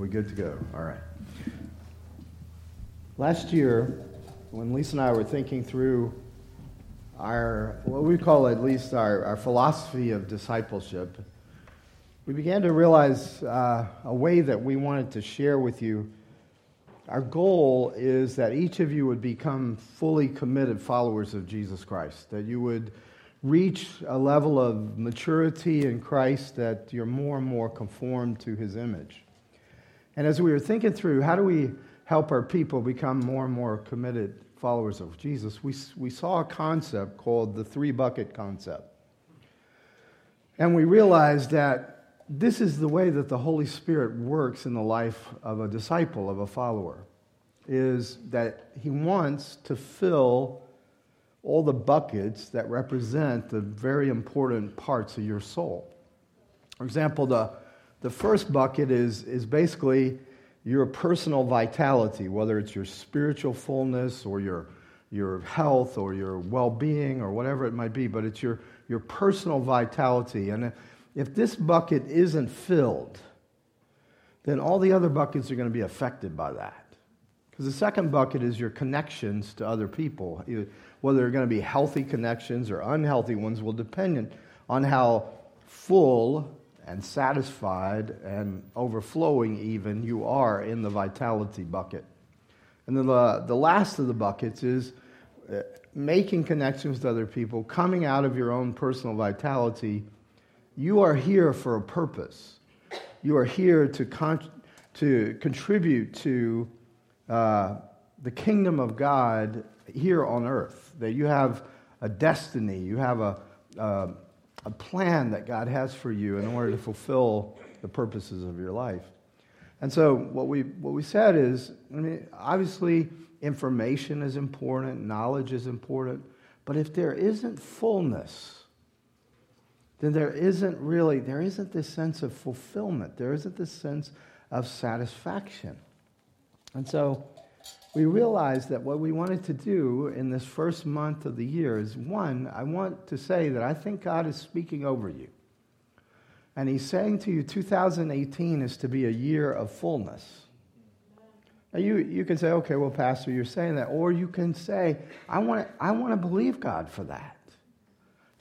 We good to go? All right. Last year, when Lisa and I were thinking through our, what we call at least our, our philosophy of discipleship, we began to realize uh, a way that we wanted to share with you. Our goal is that each of you would become fully committed followers of Jesus Christ, that you would reach a level of maturity in Christ that you're more and more conformed to his image. And as we were thinking through, how do we help our people become more and more committed followers of Jesus, we, we saw a concept called the three bucket concept. And we realized that this is the way that the Holy Spirit works in the life of a disciple, of a follower, is that he wants to fill all the buckets that represent the very important parts of your soul. For example, the the first bucket is, is basically your personal vitality, whether it's your spiritual fullness or your, your health or your well being or whatever it might be, but it's your, your personal vitality. And if this bucket isn't filled, then all the other buckets are going to be affected by that. Because the second bucket is your connections to other people. Whether they're going to be healthy connections or unhealthy ones will depend on how full and satisfied and overflowing, even, you are in the vitality bucket. And then the, the last of the buckets is uh, making connections with other people, coming out of your own personal vitality. You are here for a purpose. You are here to, con- to contribute to uh, the kingdom of God here on earth. That you have a destiny, you have a, uh, a plan that God has for you in order to fulfill the purposes of your life. And so what we, what we said is, I mean, obviously information is important, knowledge is important, but if there isn't fullness, then there isn't really, there isn't this sense of fulfillment. There isn't this sense of satisfaction. And so we realized that what we wanted to do in this first month of the year is one, I want to say that I think God is speaking over you. And He's saying to you, 2018 is to be a year of fullness. Now, you, you can say, okay, well, Pastor, you're saying that. Or you can say, I want to I want to believe God for that.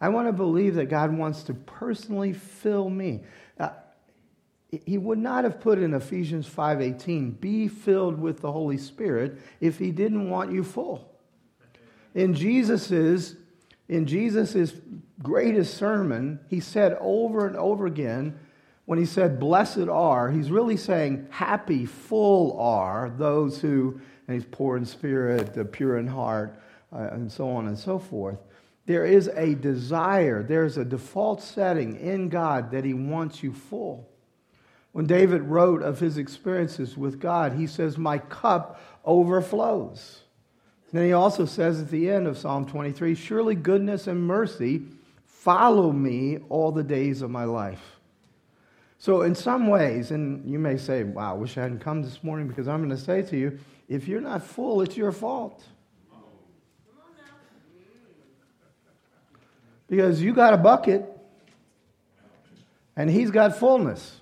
I want to believe that God wants to personally fill me. He would not have put in Ephesians 5:18, "Be filled with the Holy Spirit," if he didn't want you full. In Jesus's in Jesus's greatest sermon, he said over and over again, when he said, Blessed are, he's really saying, Happy, full are those who, and he's poor in spirit, the pure in heart, uh, and so on and so forth. There is a desire, there's a default setting in God that he wants you full. When David wrote of his experiences with God, he says, My cup overflows. then he also says at the end of Psalm 23, Surely goodness and mercy follow me all the days of my life. So, in some ways, and you may say, Wow, I wish I hadn't come this morning because I'm going to say to you, if you're not full, it's your fault. Because you got a bucket and he's got fullness.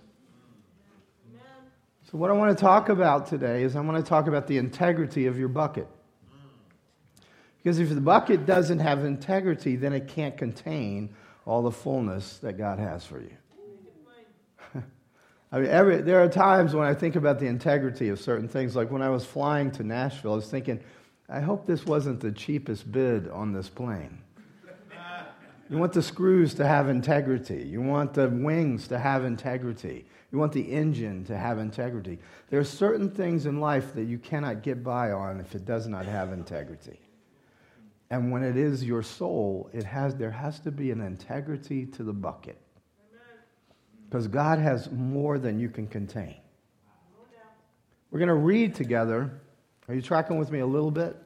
So, what I want to talk about today is I want to talk about the integrity of your bucket. Because if the bucket doesn't have integrity, then it can't contain all the fullness that God has for you. I mean, every, there are times when I think about the integrity of certain things. Like when I was flying to Nashville, I was thinking, I hope this wasn't the cheapest bid on this plane. You want the screws to have integrity. You want the wings to have integrity. You want the engine to have integrity. There are certain things in life that you cannot get by on if it does not have integrity. And when it is your soul, it has, there has to be an integrity to the bucket. Because God has more than you can contain. We're going to read together. Are you tracking with me a little bit?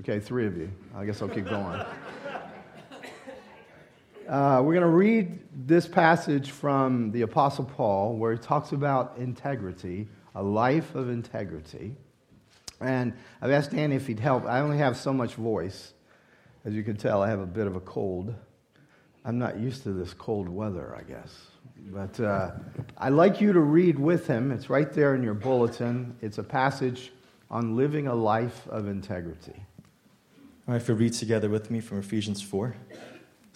Okay, three of you. I guess I'll keep going. Uh, we're going to read this passage from the Apostle Paul where he talks about integrity, a life of integrity. And I've asked Danny if he'd help. I only have so much voice. As you can tell, I have a bit of a cold. I'm not used to this cold weather, I guess. But uh, I'd like you to read with him. It's right there in your bulletin. It's a passage on living a life of integrity. All right, if you read together with me from Ephesians 4.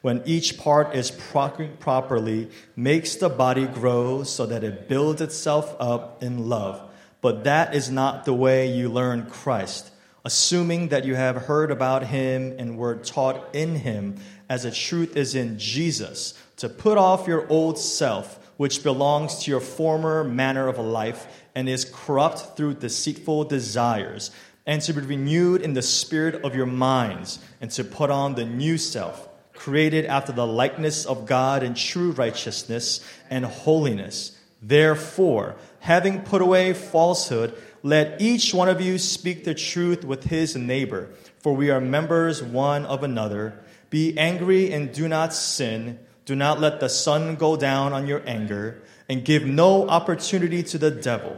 when each part is properly, makes the body grow so that it builds itself up in love. But that is not the way you learn Christ assuming that you have heard about him and were taught in him, as the truth is in Jesus, to put off your old self, which belongs to your former manner of life and is corrupt through deceitful desires, and to be renewed in the spirit of your minds, and to put on the new self, created after the likeness of God in true righteousness and holiness. Therefore, having put away falsehood, let each one of you speak the truth with his neighbor, for we are members one of another. Be angry and do not sin. Do not let the sun go down on your anger, and give no opportunity to the devil.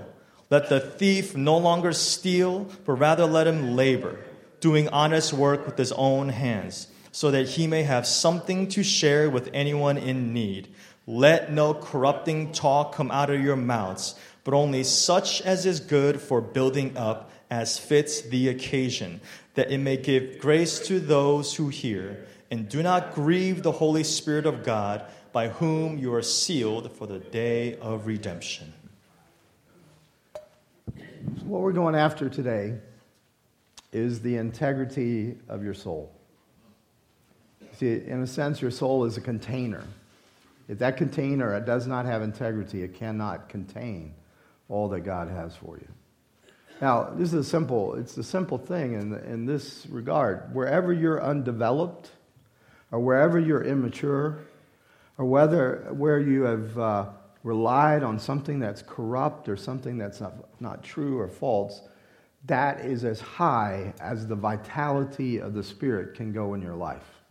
Let the thief no longer steal, but rather let him labor, doing honest work with his own hands, so that he may have something to share with anyone in need. Let no corrupting talk come out of your mouths but only such as is good for building up as fits the occasion, that it may give grace to those who hear. And do not grieve the Holy Spirit of God, by whom you are sealed for the day of redemption. So what we're going after today is the integrity of your soul. See, in a sense, your soul is a container. If that container does not have integrity, it cannot contain all that God has for you. Now, this is a simple, it's a simple thing in, in this regard. Wherever you're undeveloped, or wherever you're immature, or whether where you have uh, relied on something that's corrupt or something that's not, not true or false, that is as high as the vitality of the Spirit can go in your life.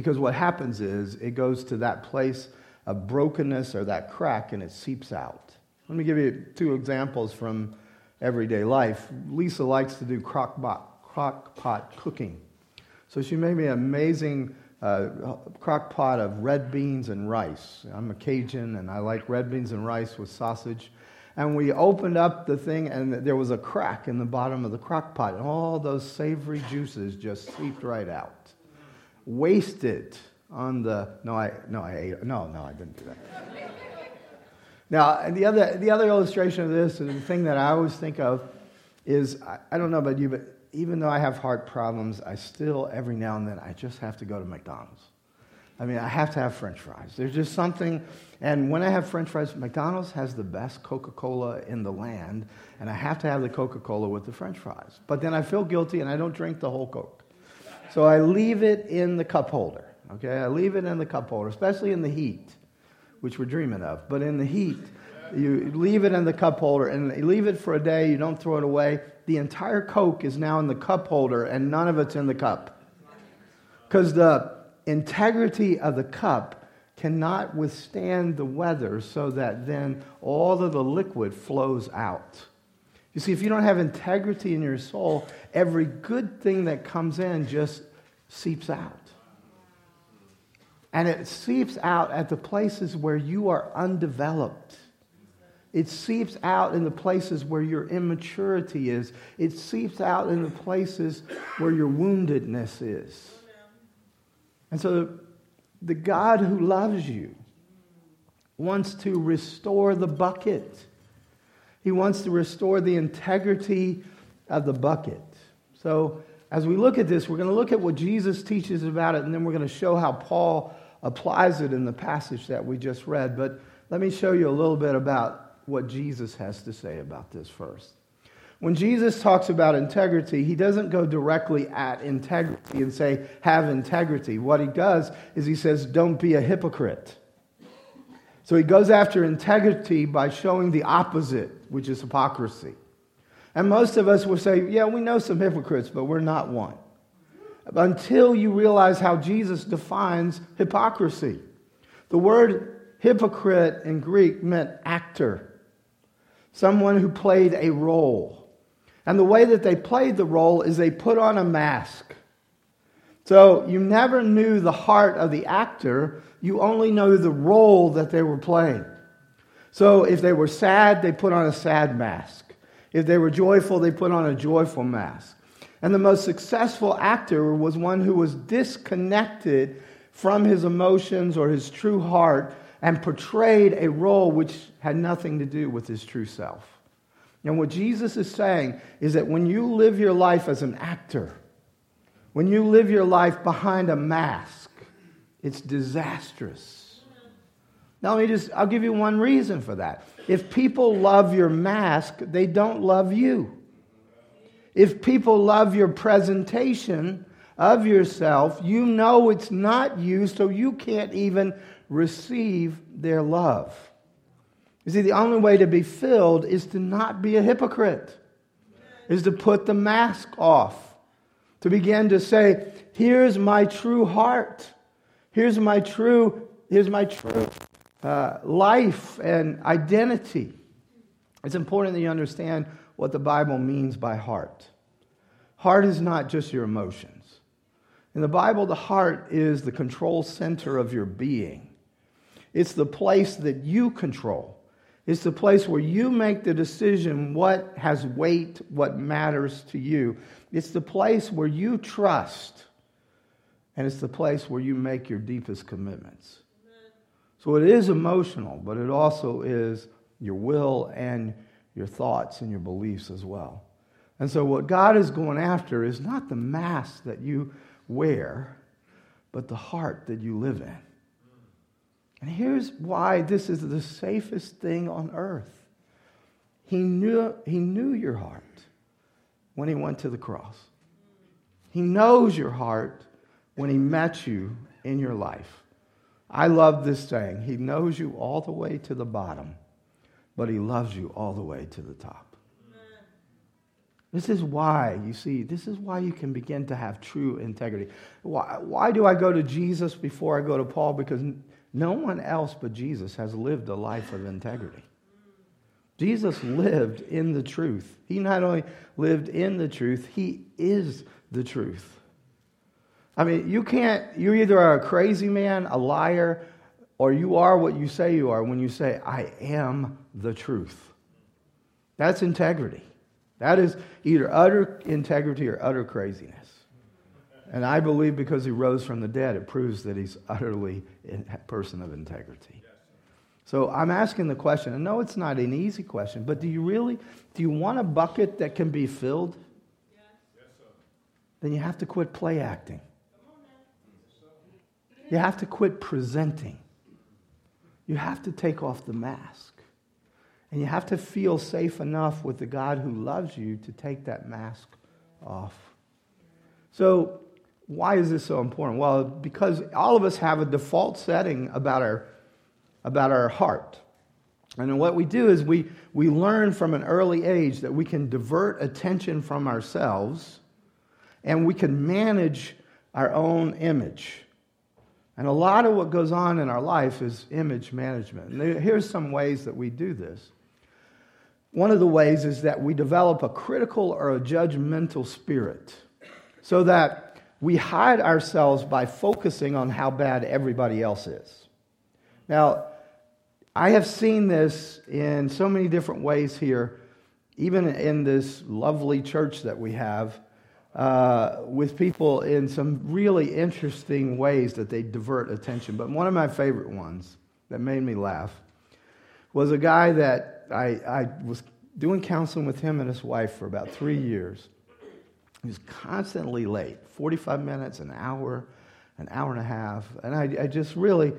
Because what happens is it goes to that place of brokenness or that crack and it seeps out. Let me give you two examples from everyday life. Lisa likes to do crock pot, crock pot cooking. So she made me an amazing uh, crock pot of red beans and rice. I'm a Cajun and I like red beans and rice with sausage. And we opened up the thing and there was a crack in the bottom of the crock pot. And all those savory juices just seeped right out. Wasted on the, no, I, no, I ate, no, no, I didn't do that. Now, the other, the other illustration of this, and the thing that I always think of, is I, I don't know about you, but even though I have heart problems, I still, every now and then, I just have to go to McDonald's. I mean, I have to have french fries. There's just something, and when I have french fries, McDonald's has the best Coca Cola in the land, and I have to have the Coca Cola with the french fries. But then I feel guilty and I don't drink the whole Coke. So I leave it in the cup holder, okay? I leave it in the cup holder, especially in the heat which we're dreaming of. But in the heat, you leave it in the cup holder and you leave it for a day, you don't throw it away. The entire Coke is now in the cup holder and none of it's in the cup. Because the integrity of the cup cannot withstand the weather so that then all of the liquid flows out. You see, if you don't have integrity in your soul, every good thing that comes in just seeps out. And it seeps out at the places where you are undeveloped. It seeps out in the places where your immaturity is. It seeps out in the places where your woundedness is. And so the God who loves you wants to restore the bucket. He wants to restore the integrity of the bucket. So as we look at this, we're going to look at what Jesus teaches about it, and then we're going to show how Paul applies it in the passage that we just read. But let me show you a little bit about what Jesus has to say about this first. When Jesus talks about integrity, he doesn't go directly at integrity and say, have integrity. What he does is he says, don't be a hypocrite. So he goes after integrity by showing the opposite, which is hypocrisy. And most of us will say, yeah, we know some hypocrites, but we're not one. Until you realize how Jesus defines hypocrisy. The word hypocrite in Greek meant actor, someone who played a role. And the way that they played the role is they put on a mask. So you never knew the heart of the actor, you only know the role that they were playing. So if they were sad, they put on a sad mask. If they were joyful, they put on a joyful mask. And the most successful actor was one who was disconnected from his emotions or his true heart and portrayed a role which had nothing to do with his true self. And what Jesus is saying is that when you live your life as an actor, when you live your life behind a mask, it's disastrous. Now, let me just, I'll give you one reason for that. If people love your mask, they don't love you. If people love your presentation of yourself, you know it's not you, so you can't even receive their love. You see, the only way to be filled is to not be a hypocrite, is to put the mask off, to begin to say, here's my true heart. Here's my true, here's my true uh, life and identity. It's important that you understand what the Bible means by heart. Heart is not just your emotions. In the Bible, the heart is the control center of your being. It's the place that you control. It's the place where you make the decision what has weight, what matters to you. It's the place where you trust. And it's the place where you make your deepest commitments. So it is emotional, but it also is your will and your thoughts and your beliefs as well. And so what God is going after is not the mask that you wear, but the heart that you live in. And here's why this is the safest thing on earth. He knew, he knew your heart when he went to the cross. He knows your heart when he met you in your life. I love this saying. He knows you all the way to the bottom, but he loves you all the way to the top. This is why, you see, this is why you can begin to have true integrity. Why, why do I go to Jesus before I go to Paul? Because no one else but Jesus has lived a life of integrity. Jesus lived in the truth. He not only lived in the truth, he is the truth. I mean, you can't, you either are a crazy man, a liar, or you are what you say you are when you say, I am the truth. That's integrity. That is either utter integrity or utter craziness. And I believe because he rose from the dead, it proves that he's utterly a person of integrity. So I'm asking the question, and no, it's not an easy question, but do you really, do you want a bucket that can be filled? Yes. Then you have to quit play acting. You have to quit presenting. You have to take off the mask. And you have to feel safe enough with the God who loves you to take that mask off. So why is this so important? Well, because all of us have a default setting about our, about our heart. And what we do is we, we learn from an early age that we can divert attention from ourselves and we can manage our own image. And a lot of what goes on in our life is image management. And here's some ways that we do this. One of the ways is that we develop a critical or a judgmental spirit so that we hide ourselves by focusing on how bad everybody else is. Now, I have seen this in so many different ways here, even in this lovely church that we have, uh, with people in some really interesting ways that they divert attention. But one of my favorite ones that made me laugh was a guy that I, I was doing counseling with him and his wife for about three years. He was constantly late 45 minutes, an hour, an hour and a half. And I, I just really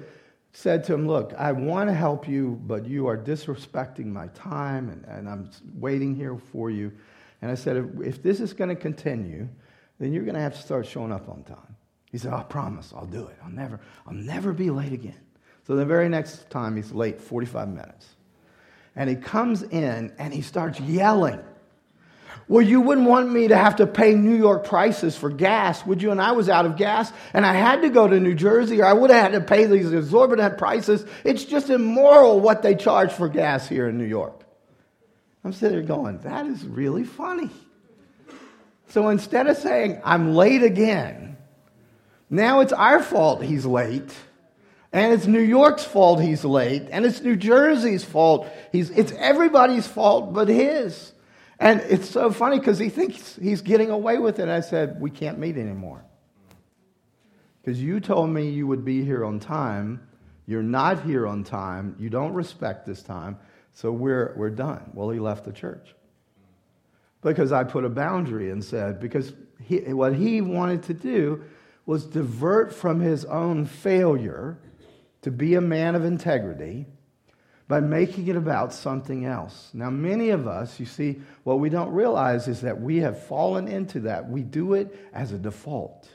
said to him, Look, I want to help you, but you are disrespecting my time, and, and I'm waiting here for you. And I said, If, if this is going to continue, then you're going to have to start showing up on time. He said, I promise, I'll do it. I'll never, I'll never be late again. So the very next time he's late 45 minutes. And he comes in and he starts yelling. Well, you wouldn't want me to have to pay New York prices for gas, would you? And I was out of gas and I had to go to New Jersey or I would have had to pay these exorbitant prices. It's just immoral what they charge for gas here in New York. I'm sitting there going, that is really funny. So instead of saying, I'm late again, now it's our fault he's late. And it's New York's fault he's late. And it's New Jersey's fault. He's, it's everybody's fault but his. And it's so funny because he thinks he's getting away with it. I said, We can't meet anymore. Because you told me you would be here on time. You're not here on time. You don't respect this time. So we're, we're done. Well, he left the church. Because I put a boundary and said, because he, what he wanted to do was divert from his own failure to be a man of integrity by making it about something else. Now, many of us, you see, what we don't realize is that we have fallen into that. We do it as a default.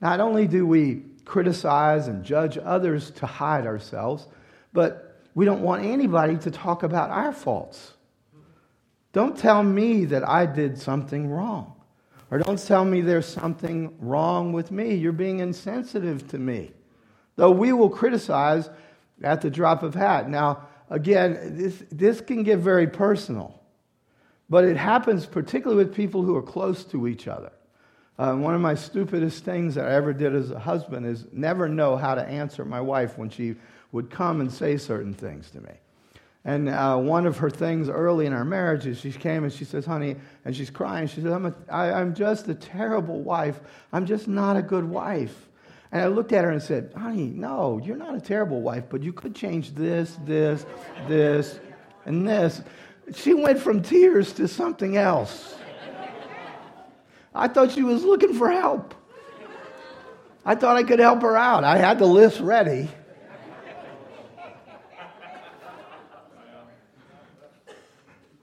Not only do we criticize and judge others to hide ourselves, but we don't want anybody to talk about our faults. Don't tell me that I did something wrong. Or don't tell me there's something wrong with me. You're being insensitive to me. Though we will criticize at the drop of hat. Now, again, this, this can get very personal, but it happens particularly with people who are close to each other. Uh, one of my stupidest things that I ever did as a husband is never know how to answer my wife when she would come and say certain things to me. And uh, one of her things early in our marriage is she came and she says, honey, and she's crying. She says, I'm, a, I, I'm just a terrible wife. I'm just not a good wife. And I looked at her and said, honey, no, you're not a terrible wife, but you could change this, this, this, and this. She went from tears to something else. I thought she was looking for help. I thought I could help her out. I had the list ready.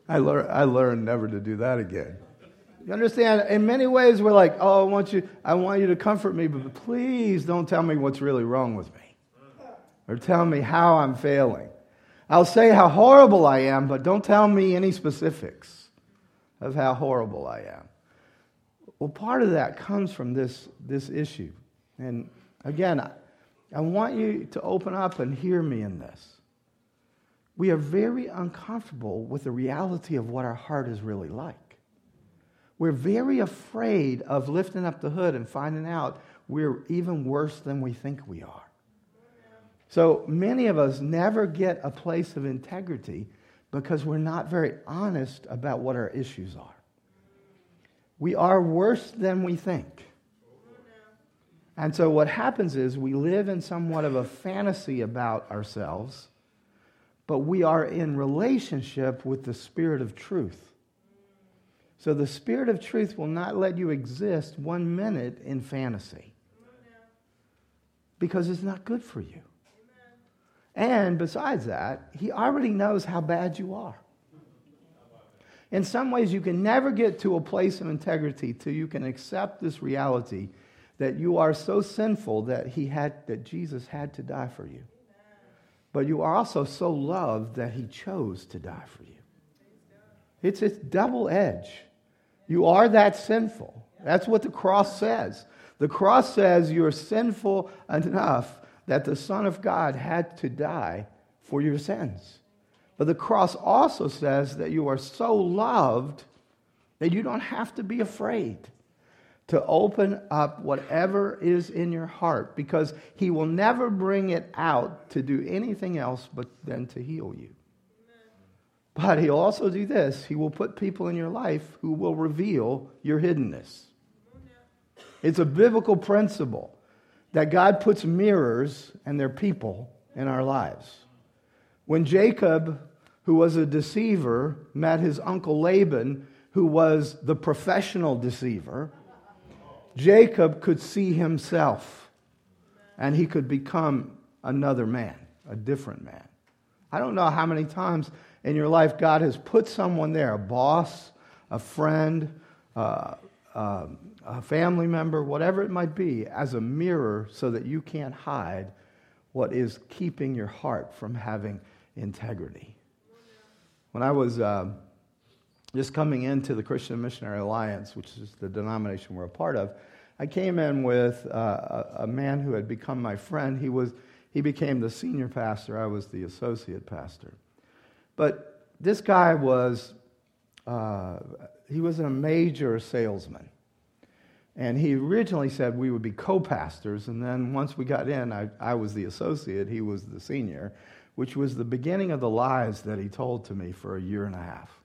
I, lear- I learned never to do that again. You understand? In many ways, we're like, oh, I want you, I want you to comfort me, but please don't tell me what's really wrong with me. Or tell me how I'm failing. I'll say how horrible I am, but don't tell me any specifics of how horrible I am. Well, part of that comes from this, this issue. And again, I, I want you to open up and hear me in this. We are very uncomfortable with the reality of what our heart is really like. We're very afraid of lifting up the hood and finding out we're even worse than we think we are. So many of us never get a place of integrity because we're not very honest about what our issues are. We are worse than we think. And so what happens is we live in somewhat of a fantasy about ourselves, but we are in relationship with the Spirit of truth. So the Spirit of truth will not let you exist one minute in fantasy because it's not good for you. And besides that, He already knows how bad you are. In some ways, you can never get to a place of integrity till you can accept this reality that you are so sinful that he had that Jesus had to die for you. But you are also so loved that he chose to die for you. It's a double edge. You are that sinful. That's what the cross says. The cross says you're sinful enough that the Son of God had to die for your sins. But the cross also says that you are so loved that you don't have to be afraid to open up whatever is in your heart because he will never bring it out to do anything else but then to heal you. But he'll also do this he will put people in your life who will reveal your hiddenness. It's a biblical principle that God puts mirrors and their people in our lives. When Jacob, who was a deceiver, met his uncle Laban, who was the professional deceiver, Jacob could see himself and he could become another man, a different man. I don't know how many times in your life, God has put someone there a boss, a friend, uh, uh, a family member, whatever it might be as a mirror so that you can't hide what is keeping your heart from having integrity. When I was uh, just coming into the Christian Missionary Alliance, which is the denomination we're a part of, I came in with uh, a, a man who had become my friend. He, was, he became the senior pastor, I was the associate pastor. But this guy was, uh, he was a major salesman. And he originally said we would be co pastors, and then once we got in, I, I was the associate, he was the senior, which was the beginning of the lies that he told to me for a year and a half.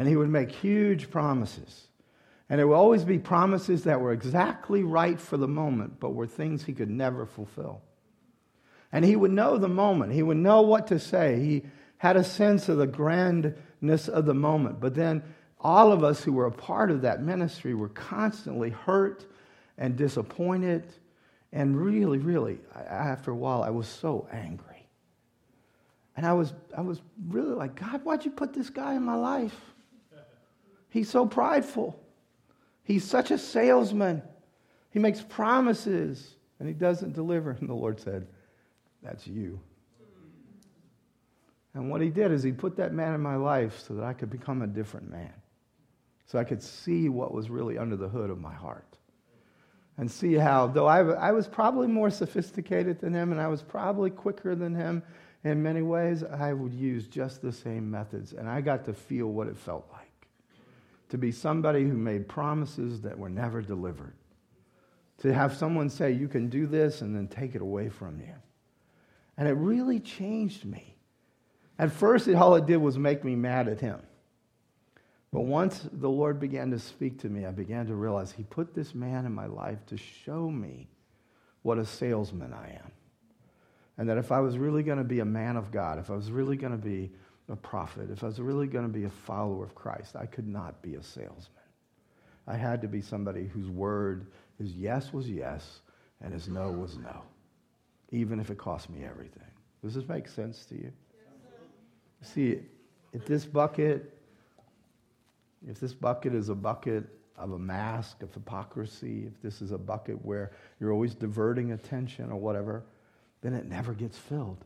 And he would make huge promises. And it would always be promises that were exactly right for the moment, but were things he could never fulfill. And he would know the moment, he would know what to say. He had a sense of the grandness of the moment. But then all of us who were a part of that ministry were constantly hurt and disappointed. And really, really, after a while, I was so angry. And I was, I was really like, God, why'd you put this guy in my life? He's so prideful. He's such a salesman. He makes promises and he doesn't deliver. And the Lord said, That's you. And what he did is he put that man in my life so that I could become a different man. So I could see what was really under the hood of my heart. And see how, though I, I was probably more sophisticated than him and I was probably quicker than him in many ways, I would use just the same methods. And I got to feel what it felt like to be somebody who made promises that were never delivered. To have someone say, You can do this, and then take it away from you. And it really changed me. At first, it, all it did was make me mad at him. But once the Lord began to speak to me, I began to realize He put this man in my life to show me what a salesman I am. And that if I was really going to be a man of God, if I was really going to be a prophet, if I was really going to be a follower of Christ, I could not be a salesman. I had to be somebody whose word, his yes was yes, and his no was no, even if it cost me everything. Does this make sense to you? Yes, See, if this bucket, if this bucket is a bucket of a mask of hypocrisy, if this is a bucket where you're always diverting attention or whatever, then it never gets filled.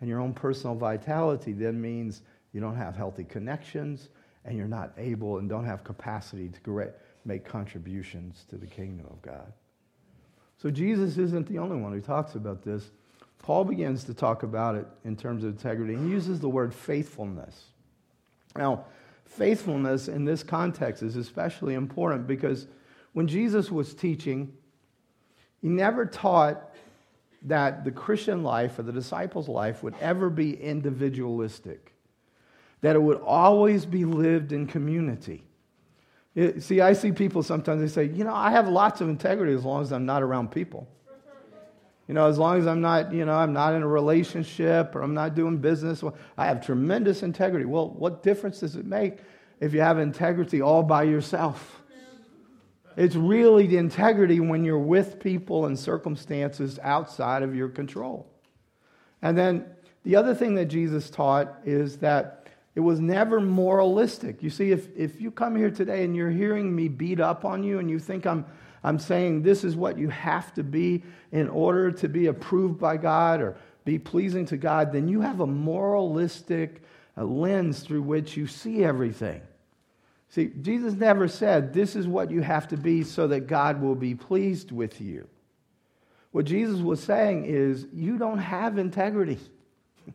And your own personal vitality then means you don't have healthy connections and you're not able and don't have capacity to make contributions to the kingdom of God. So Jesus isn't the only one who talks about this. Paul begins to talk about it in terms of integrity. He uses the word faithfulness. Now, faithfulness in this context is especially important because when Jesus was teaching, he never taught that the Christian life or the disciples' life would ever be individualistic, that it would always be lived in community. It, see, I see people sometimes they say, you know, I have lots of integrity as long as I'm not around people. You know, as long as I'm not, you know, I'm not in a relationship or I'm not doing business, I have tremendous integrity. Well, what difference does it make if you have integrity all by yourself? It's really the integrity when you're with people and circumstances outside of your control. And then the other thing that Jesus taught is that it was never moralistic. You see, if, if you come here today and you're hearing me beat up on you and you think I'm, I'm saying this is what you have to be in order to be approved by God or be pleasing to God, then you have a moralistic uh, lens through which you see everything. See, Jesus never said, This is what you have to be so that God will be pleased with you. What Jesus was saying is, You don't have integrity.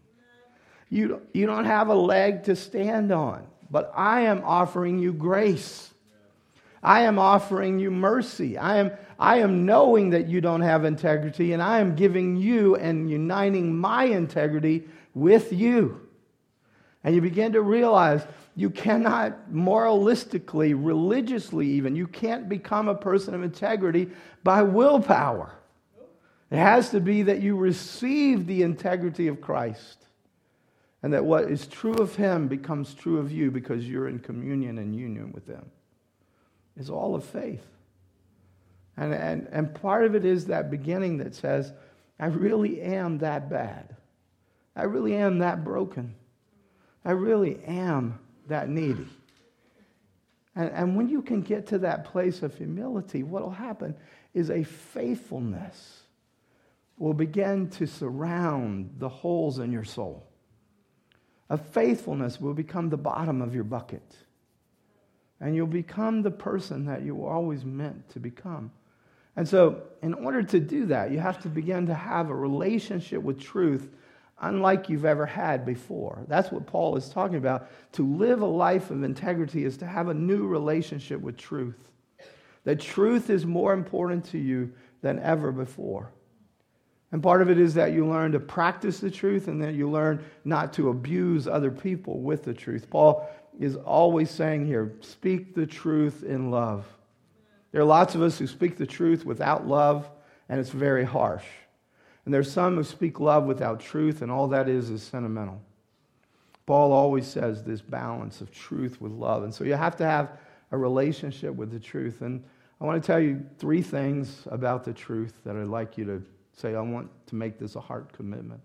You, you don't have a leg to stand on, but I am offering you grace. I am offering you mercy. I am, I am knowing that you don't have integrity, and I am giving you and uniting my integrity with you. And you begin to realize you cannot moralistically, religiously even, you can't become a person of integrity by willpower. It has to be that you receive the integrity of Christ and that what is true of him becomes true of you because you're in communion and union with him. It's all of faith. And, and, and part of it is that beginning that says, I really am that bad. I really am that broken. I really am that needy. And, and when you can get to that place of humility, what will happen is a faithfulness will begin to surround the holes in your soul. A faithfulness will become the bottom of your bucket. And you'll become the person that you were always meant to become. And so, in order to do that, you have to begin to have a relationship with truth unlike you've ever had before. That's what Paul is talking about. To live a life of integrity is to have a new relationship with truth. That truth is more important to you than ever before. And part of it is that you learn to practice the truth and that you learn not to abuse other people with the truth. Paul is always saying here speak the truth in love. There are lots of us who speak the truth without love, and it's very harsh. And there's some who speak love without truth, and all that is is sentimental. Paul always says this balance of truth with love. And so you have to have a relationship with the truth. And I want to tell you three things about the truth that I'd like you to say, I want to make this a heart commitment.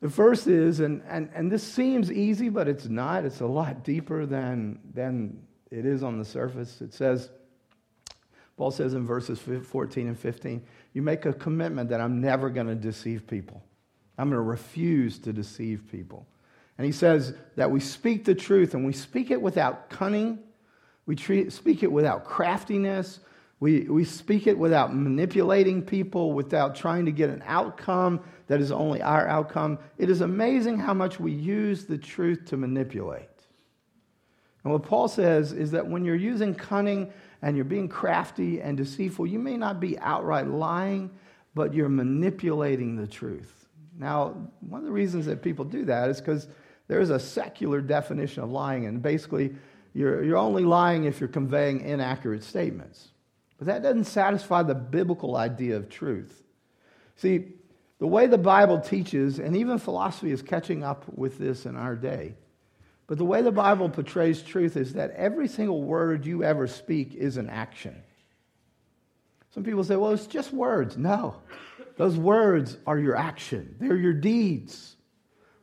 The first is, and, and, and this seems easy, but it's not. It's a lot deeper than, than it is on the surface. It says, Paul says in verses 14 and 15, you make a commitment that I'm never going to deceive people. I'm going to refuse to deceive people. And he says that we speak the truth and we speak it without cunning, we treat, speak it without craftiness, we, we speak it without manipulating people, without trying to get an outcome that is only our outcome. It is amazing how much we use the truth to manipulate. And what Paul says is that when you're using cunning and you're being crafty and deceitful, you may not be outright lying, but you're manipulating the truth. Now, one of the reasons that people do that is because there's a secular definition of lying, and basically, you're, you're only lying if you're conveying inaccurate statements. But that doesn't satisfy the biblical idea of truth. See, the way the Bible teaches, and even philosophy is catching up with this in our day, but the way the Bible portrays truth is that every single word you ever speak is an action. Some people say, well, it's just words. No, those words are your action, they're your deeds.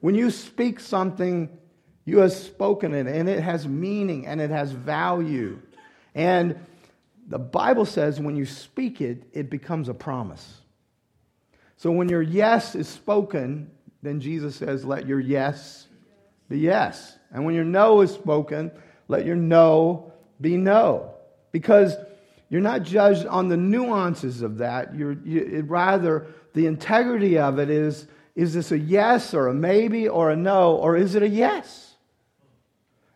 When you speak something, you have spoken it, and it has meaning and it has value. And the Bible says when you speak it, it becomes a promise. So when your yes is spoken, then Jesus says, let your yes be yes. And when your no is spoken, let your no be no. Because you're not judged on the nuances of that. You're, you, rather, the integrity of it is is this a yes or a maybe or a no, or is it a yes?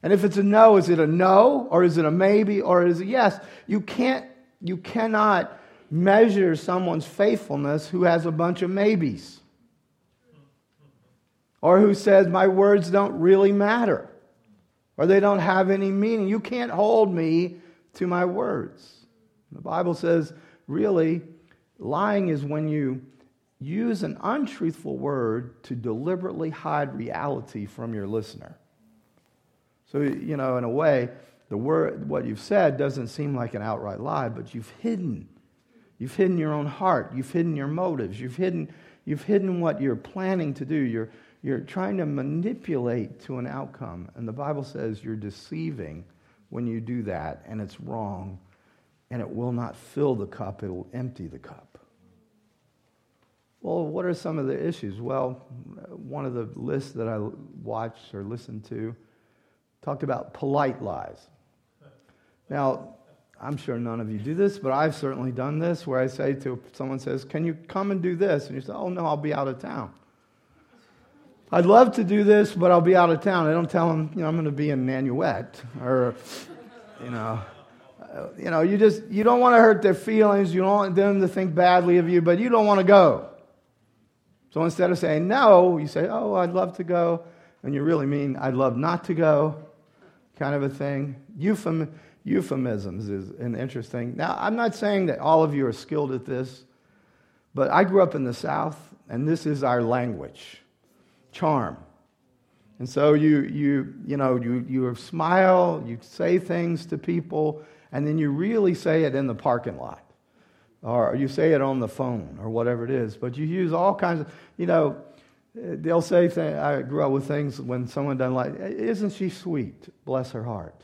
And if it's a no, is it a no or is it a maybe or is it a yes? You can't you cannot measure someone's faithfulness who has a bunch of maybes. Or who says my words don't really matter or they don't have any meaning. You can't hold me to my words. The Bible says really lying is when you use an untruthful word to deliberately hide reality from your listener. So, you know, in a way, the word, what you've said doesn't seem like an outright lie, but you've hidden. You've hidden your own heart. You've hidden your motives. You've hidden, you've hidden what you're planning to do. You're, you're trying to manipulate to an outcome. And the Bible says you're deceiving when you do that, and it's wrong, and it will not fill the cup, it will empty the cup. Well, what are some of the issues? Well, one of the lists that I watched or listened to talked about polite lies. Now, I'm sure none of you do this, but I've certainly done this where I say to someone says, "Can you come and do this?" And you say, "Oh no, I'll be out of town." I'd love to do this, but I'll be out of town. I don't tell them, you know, I'm going to be in Nanuet or, you know, you know, you just you don't want to hurt their feelings. You don't want them to think badly of you, but you don't want to go. So instead of saying no, you say, "Oh, I'd love to go," and you really mean, "I'd love not to go." kind of a thing. Euphem, euphemisms is an interesting. Now, I'm not saying that all of you are skilled at this, but I grew up in the South, and this is our language charm. And so you, you, you know, you, you smile, you say things to people, and then you really say it in the parking lot. Or you say it on the phone, or whatever it is. But you use all kinds of, you know, They'll say, things, I grew up with things when someone doesn't like, isn't she sweet? Bless her heart.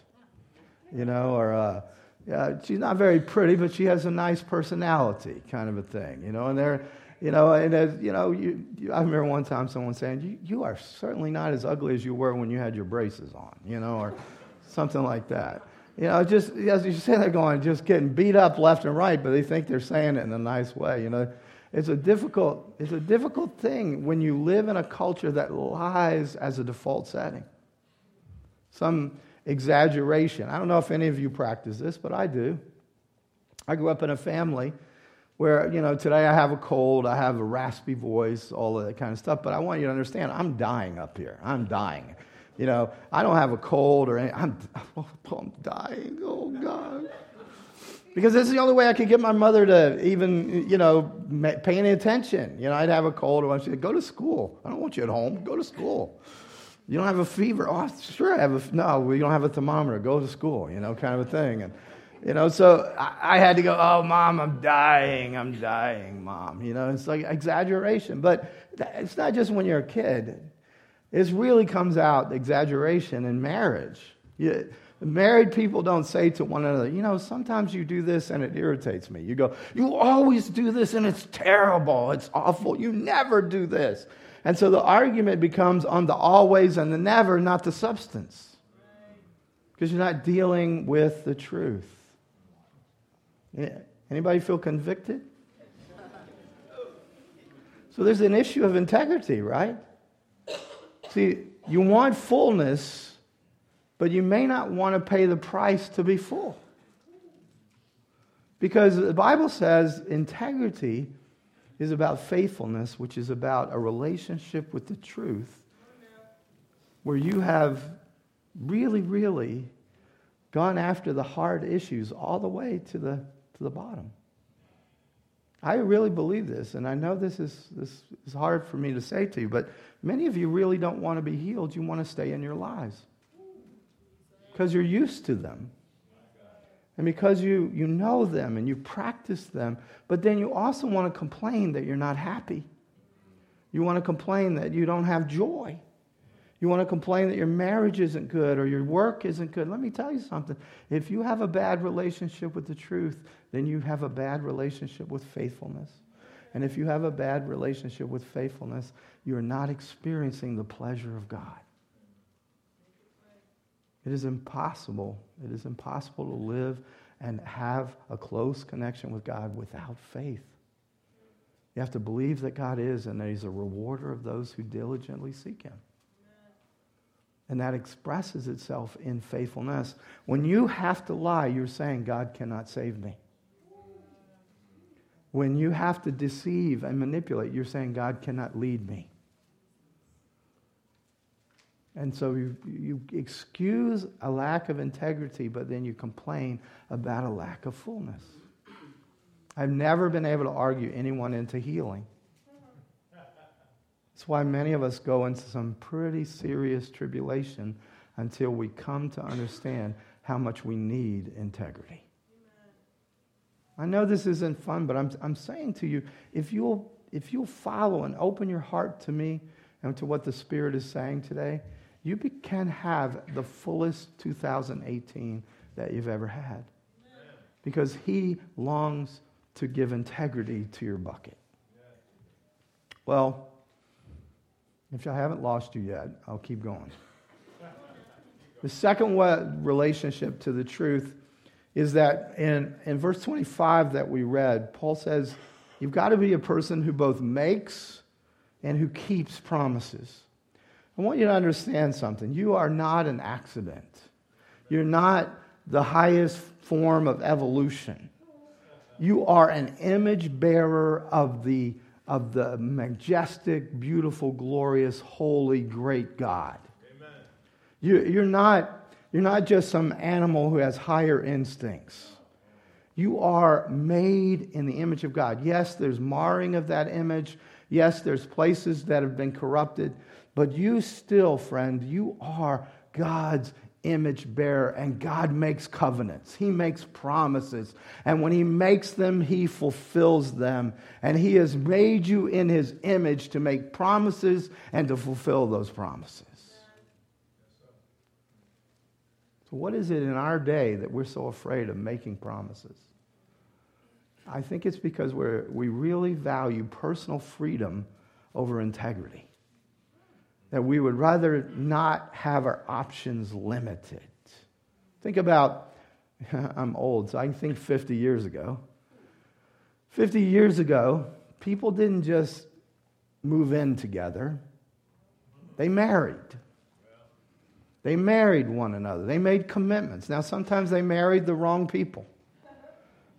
You know, or uh, yeah, she's not very pretty, but she has a nice personality, kind of a thing. You know, and they're, You know, and as you know, you, you, I remember one time someone saying, you, you are certainly not as ugly as you were when you had your braces on, you know, or something like that. You know, just as you say, they're going, just getting beat up left and right, but they think they're saying it in a nice way. You know, it's a difficult, it's a difficult thing when you live in a culture that lies as a default setting. Some exaggeration. I don't know if any of you practice this, but I do. I grew up in a family where, you know, today I have a cold, I have a raspy voice, all of that kind of stuff, but I want you to understand I'm dying up here. I'm dying. You know, I don't have a cold or anything. I'm, I'm dying. Oh, God. Because this is the only way I could get my mother to even, you know, pay any attention. You know, I'd have a cold or she'd go to school. I don't want you at home. Go to school. You don't have a fever. Oh, sure I have a, no, we don't have a thermometer. Go to school, you know, kind of a thing. And, you know, so I, I, had to go, oh, mom, I'm dying. I'm dying, mom. You know, it's like exaggeration. But it's not just when you're a kid. It really comes out exaggeration in marriage. You, Married people don't say to one another, you know, sometimes you do this and it irritates me. You go, you always do this and it's terrible. It's awful. You never do this. And so the argument becomes on the always and the never, not the substance. Because you're not dealing with the truth. Anybody feel convicted? So there's an issue of integrity, right? See, you want fullness but you may not want to pay the price to be full. Because the Bible says integrity is about faithfulness, which is about a relationship with the truth, where you have really, really gone after the hard issues all the way to the, to the bottom. I really believe this, and I know this is, this is hard for me to say to you, but many of you really don't want to be healed. You want to stay in your lies because you're used to them. And because you, you know them and you practice them, but then you also want to complain that you're not happy. You want to complain that you don't have joy. You want to complain that your marriage isn't good or your work isn't good. Let me tell you something. If you have a bad relationship with the truth, then you have a bad relationship with faithfulness. And if you have a bad relationship with faithfulness, you're not experiencing the pleasure of God. It is impossible. It is impossible to live and have a close connection with God without faith. You have to believe that God is and that He's a rewarder of those who diligently seek Him. And that expresses itself in faithfulness. When you have to lie, you're saying, God cannot save me. When you have to deceive and manipulate, you're saying, God cannot lead me. And so you, you excuse a lack of integrity, but then you complain about a lack of fullness. I've never been able to argue anyone into healing. That's why many of us go into some pretty serious tribulation until we come to understand how much we need integrity. I know this isn't fun, but I'm, I'm saying to you if you'll, if you'll follow and open your heart to me and to what the Spirit is saying today, you can have the fullest 2018 that you've ever had. Because He longs to give integrity to your bucket. Well, if I haven't lost you yet, I'll keep going. The second relationship to the truth is that in, in verse 25 that we read, Paul says, You've got to be a person who both makes and who keeps promises. I want you to understand something. You are not an accident. You're not the highest form of evolution. You are an image bearer of the, of the majestic, beautiful, glorious, holy, great God. You, you're, not, you're not just some animal who has higher instincts. You are made in the image of God. Yes, there's marring of that image. Yes, there's places that have been corrupted. But you still, friend, you are God's image bearer, and God makes covenants. He makes promises. And when He makes them, He fulfills them. And He has made you in His image to make promises and to fulfill those promises. So, what is it in our day that we're so afraid of making promises? I think it's because we're, we really value personal freedom over integrity. That we would rather not have our options limited. Think about, I'm old, so I can think 50 years ago. 50 years ago, people didn't just move in together, they married. They married one another. They made commitments. Now, sometimes they married the wrong people.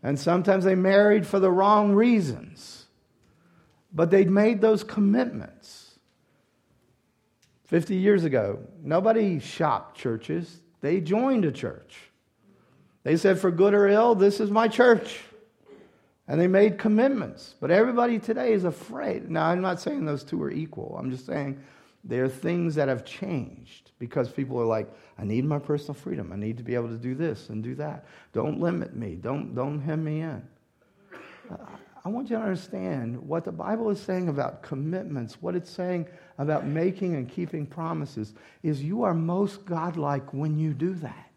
And sometimes they married for the wrong reasons. But they made those commitments. 50 years ago, nobody shopped churches, they joined a church. They said, for good or ill, this is my church. And they made commitments. But everybody today is afraid. Now, I'm not saying those two are equal. I'm just saying there are things that have changed because people are like, I need my personal freedom. I need to be able to do this and do that. Don't limit me. Don't, don't hem me in. I want you to understand what the Bible is saying about commitments, what it's saying about making and keeping promises, is you are most godlike when you do that.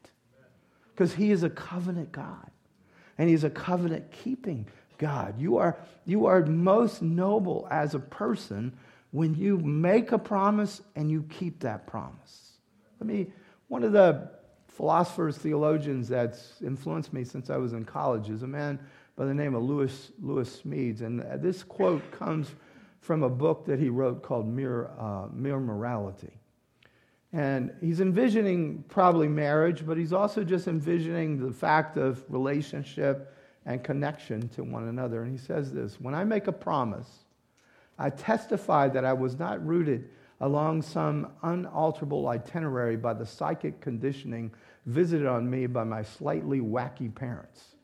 Because He is a covenant God. And He's a covenant keeping God. You are, you are most noble as a person when you make a promise and you keep that promise. Let me, one of the philosophers, theologians that's influenced me since I was in college is a man by the name of Lewis, Lewis Smedes. And this quote comes from a book that he wrote called Mere, uh, Mere Morality. And he's envisioning probably marriage, but he's also just envisioning the fact of relationship and connection to one another. And he says this When I make a promise, I testify that I was not rooted along some unalterable itinerary by the psychic conditioning visited on me by my slightly wacky parents.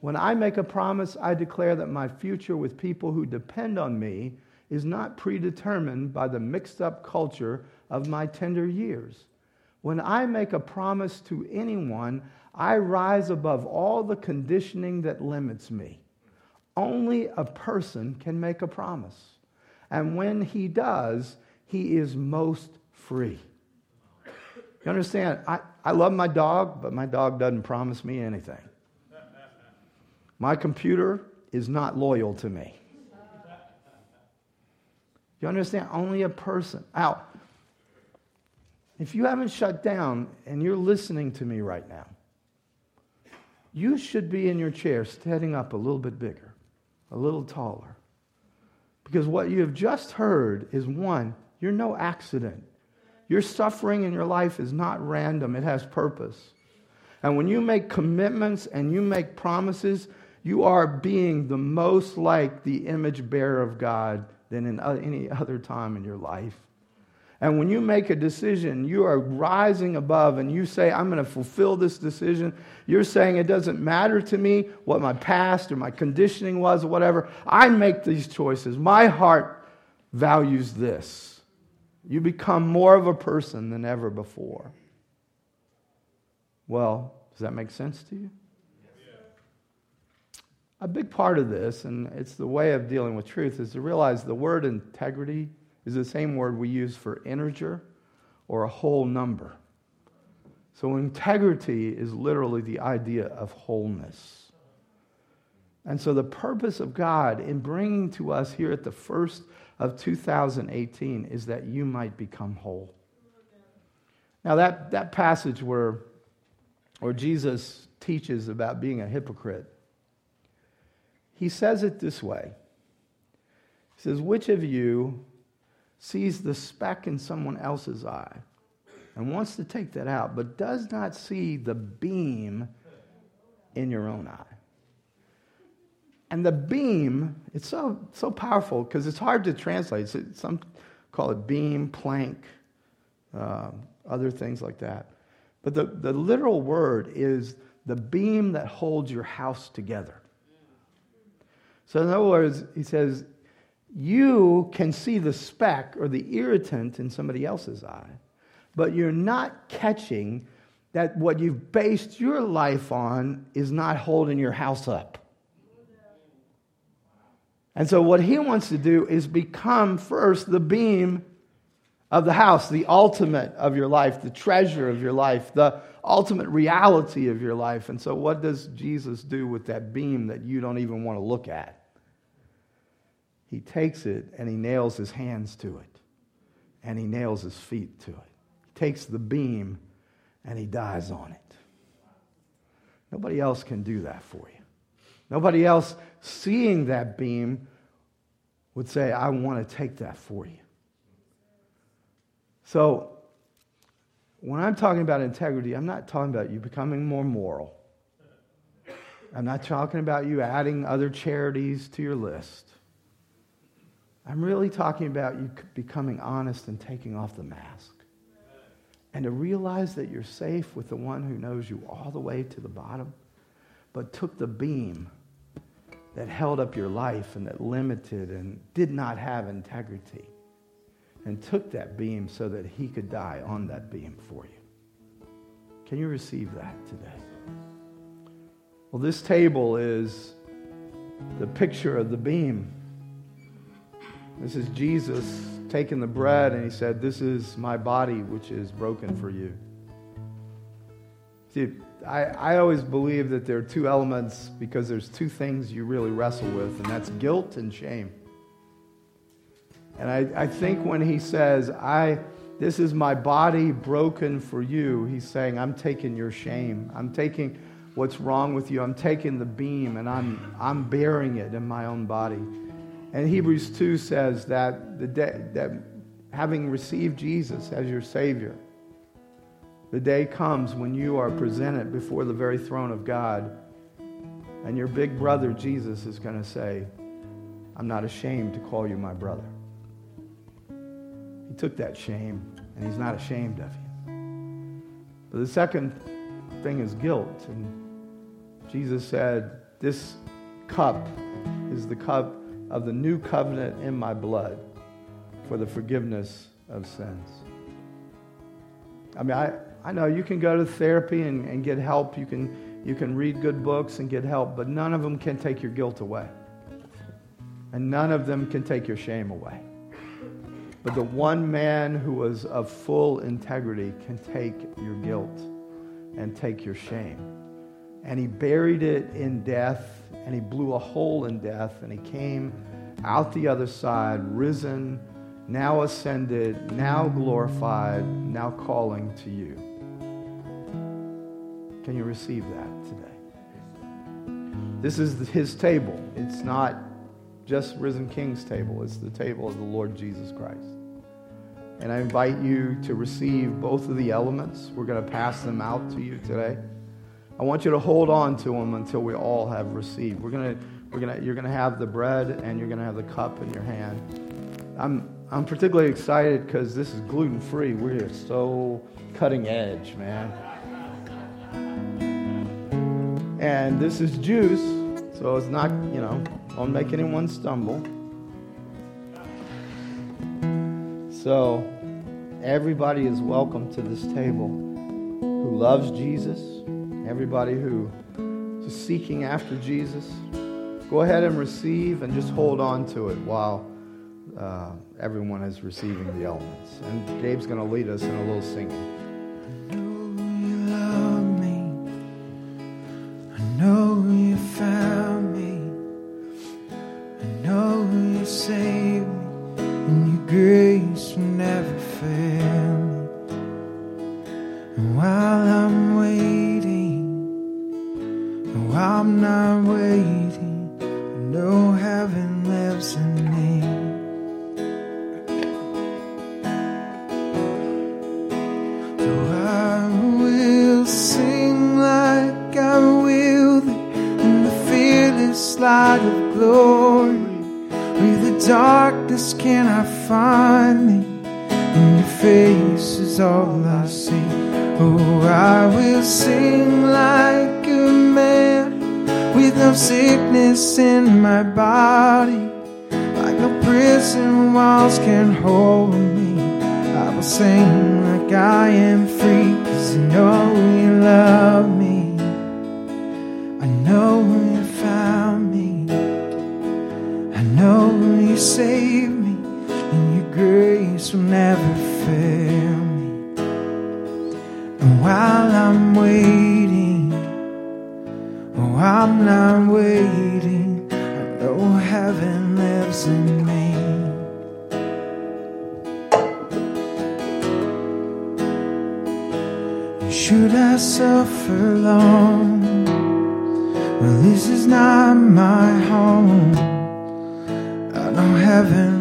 When I make a promise, I declare that my future with people who depend on me is not predetermined by the mixed up culture of my tender years. When I make a promise to anyone, I rise above all the conditioning that limits me. Only a person can make a promise. And when he does, he is most free. You understand? I, I love my dog, but my dog doesn't promise me anything. My computer is not loyal to me. You understand? Only a person. Out. If you haven't shut down and you're listening to me right now, you should be in your chair standing up a little bit bigger, a little taller. Because what you have just heard is one, you're no accident. Your suffering in your life is not random, it has purpose. And when you make commitments and you make promises, you are being the most like the image bearer of God than in any other time in your life. And when you make a decision, you are rising above and you say, I'm going to fulfill this decision. You're saying, it doesn't matter to me what my past or my conditioning was or whatever. I make these choices. My heart values this. You become more of a person than ever before. Well, does that make sense to you? A big part of this, and it's the way of dealing with truth, is to realize the word integrity is the same word we use for integer or a whole number. So integrity is literally the idea of wholeness. And so the purpose of God in bringing to us here at the first of 2018 is that you might become whole. Now, that, that passage where, where Jesus teaches about being a hypocrite, he says it this way He says, Which of you sees the speck in someone else's eye and wants to take that out, but does not see the beam in your own eye. And the beam, it's so, so powerful because it's hard to translate. some call it beam, plank, uh, other things like that. But the, the literal word is the beam that holds your house together. So, in other words, he says, you can see the speck or the irritant in somebody else's eye, but you're not catching that what you've based your life on is not holding your house up. And so, what he wants to do is become first the beam of the house, the ultimate of your life, the treasure of your life, the ultimate reality of your life. And so, what does Jesus do with that beam that you don't even want to look at? He takes it and he nails his hands to it, and he nails his feet to it. He takes the beam and he dies on it. Nobody else can do that for you. Nobody else seeing that beam would say, I want to take that for you. So, when I'm talking about integrity, I'm not talking about you becoming more moral. I'm not talking about you adding other charities to your list. I'm really talking about you becoming honest and taking off the mask. And to realize that you're safe with the one who knows you all the way to the bottom, but took the beam that held up your life and that limited and did not have integrity and took that beam so that he could die on that beam for you. Can you receive that today? Well, this table is the picture of the beam. This is Jesus taking the bread and he said, This is my body which is broken for you. See, I, I always believe that there are two elements because there's two things you really wrestle with, and that's guilt and shame. And I, I think when he says, I, this is my body broken for you, he's saying, I'm taking your shame. I'm taking what's wrong with you. I'm taking the beam and I'm, I'm bearing it in my own body. And Hebrews 2 says that, the day, that having received Jesus as your Savior, the day comes when you are presented before the very throne of God, and your big brother Jesus is going to say, I'm not ashamed to call you my brother He took that shame, and he's not ashamed of you. But the second thing is guilt. And Jesus said, This cup is the cup of the new covenant in my blood for the forgiveness of sins. I mean, I, I know you can go to therapy and, and get help. You can, you can read good books and get help, but none of them can take your guilt away. And none of them can take your shame away. But the one man who was of full integrity can take your guilt and take your shame. And he buried it in death, and he blew a hole in death, and he came out the other side, risen, now ascended, now glorified, now calling to you. Can you receive that today? This is his table. It's not just risen king's table, it's the table of the Lord Jesus Christ. And I invite you to receive both of the elements. We're going to pass them out to you today. I want you to hold on to them until we all have received. We're to, we're to, you're going to have the bread and you're going to have the cup in your hand. I'm, I'm particularly excited because this is gluten free. We're so cutting edge, man. And this is juice, so it's not, you know, won't make anyone stumble. So, everybody is welcome to this table who loves Jesus, everybody who is seeking after Jesus. Go ahead and receive and just hold on to it while uh, everyone is receiving the elements. And Gabe's going to lead us in a little singing. Me. And while I'm waiting, oh, I'm not waiting. I know heaven lives in me. Should I suffer long? Well, this is not my home. I know heaven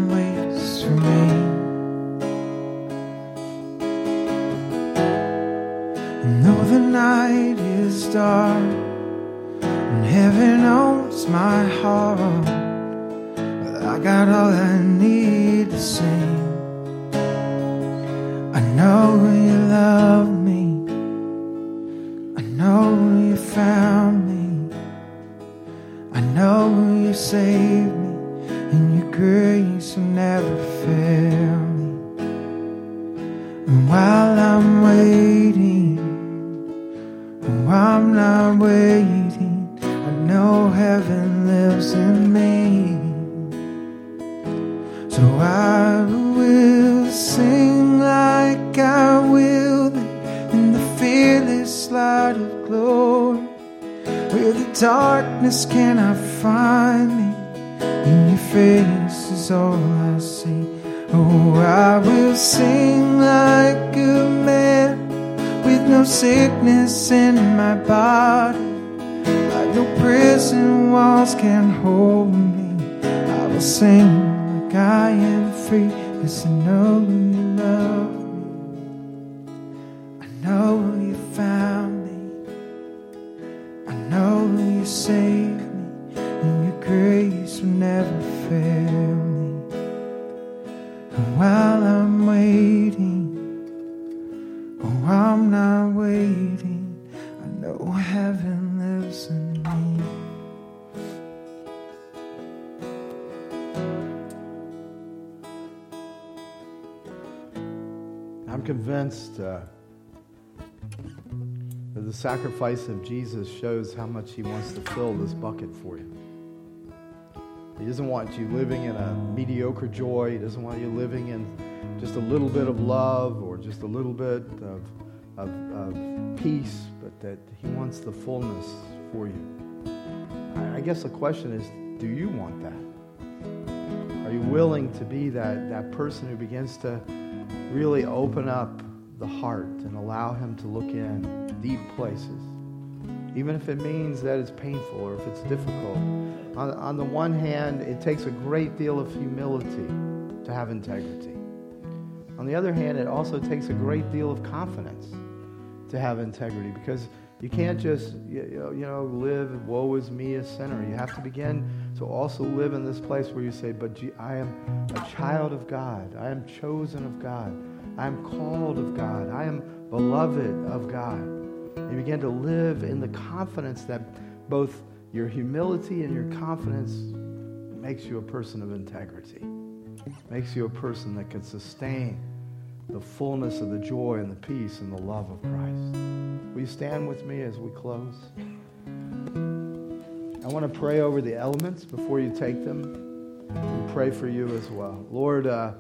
prison walls can hold me. I will sing like I am free, cause I know you love me. Convinced uh, that the sacrifice of Jesus shows how much He wants to fill this bucket for you. He doesn't want you living in a mediocre joy. He doesn't want you living in just a little bit of love or just a little bit of, of, of peace, but that He wants the fullness for you. I, I guess the question is do you want that? Are you willing to be that, that person who begins to really open up the heart and allow Him to look in deep places? Even if it means that it's painful or if it's difficult. On, on the one hand, it takes a great deal of humility to have integrity. On the other hand, it also takes a great deal of confidence to have integrity because you can't just you know live woe is me a sinner you have to begin to also live in this place where you say but i am a child of god i am chosen of god i am called of god i am beloved of god you begin to live in the confidence that both your humility and your confidence makes you a person of integrity makes you a person that can sustain the fullness of the joy and the peace and the love of Christ. Will you stand with me as we close? I want to pray over the elements before you take them. We pray for you as well. Lord, uh,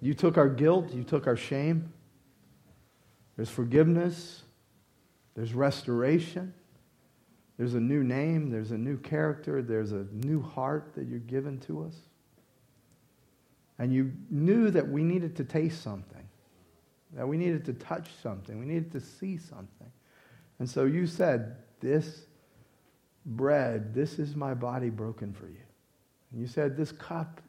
you took our guilt, you took our shame. There's forgiveness, there's restoration, there's a new name, there's a new character, there's a new heart that you're given to us. And you knew that we needed to taste something, that we needed to touch something, we needed to see something. And so you said, This bread, this is my body broken for you. And you said, This cup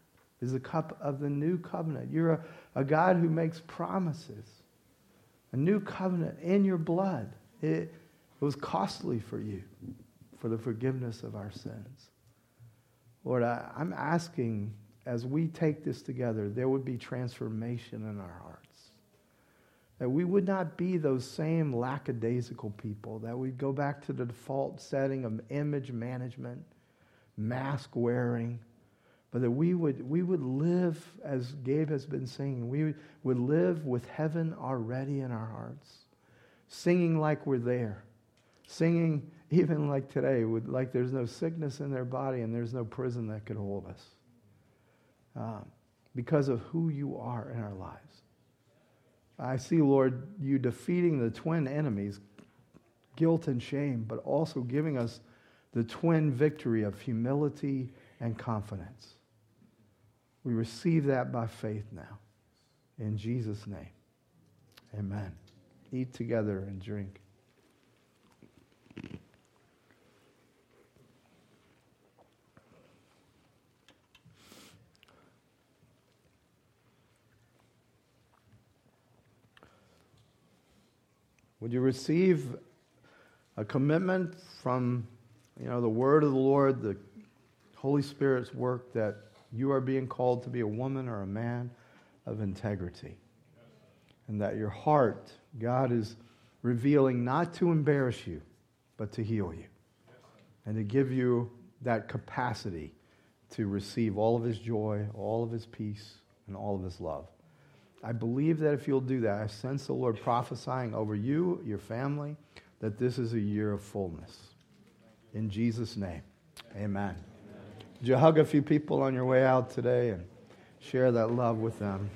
is the cup of the new covenant. You're a, a God who makes promises, a new covenant in your blood. It, it was costly for you for the forgiveness of our sins. Lord, I, I'm asking as we take this together, there would be transformation in our hearts. That we would not be those same lackadaisical people, that we'd go back to the default setting of image management, mask wearing, but that we would, we would live, as Gabe has been singing, we would live with heaven already in our hearts, singing like we're there, singing even like today, with, like there's no sickness in their body and there's no prison that could hold us. Um, because of who you are in our lives. I see, Lord, you defeating the twin enemies, guilt and shame, but also giving us the twin victory of humility and confidence. We receive that by faith now. In Jesus' name, amen. Eat together and drink. Would you receive a commitment from you know the word of the Lord, the Holy Spirit's work that you are being called to be a woman or a man of integrity? And that your heart, God is revealing not to embarrass you, but to heal you. And to give you that capacity to receive all of his joy, all of his peace, and all of his love. I believe that if you'll do that, I sense the Lord prophesying over you, your family, that this is a year of fullness. In Jesus' name, amen. Would you hug a few people on your way out today and share that love with them?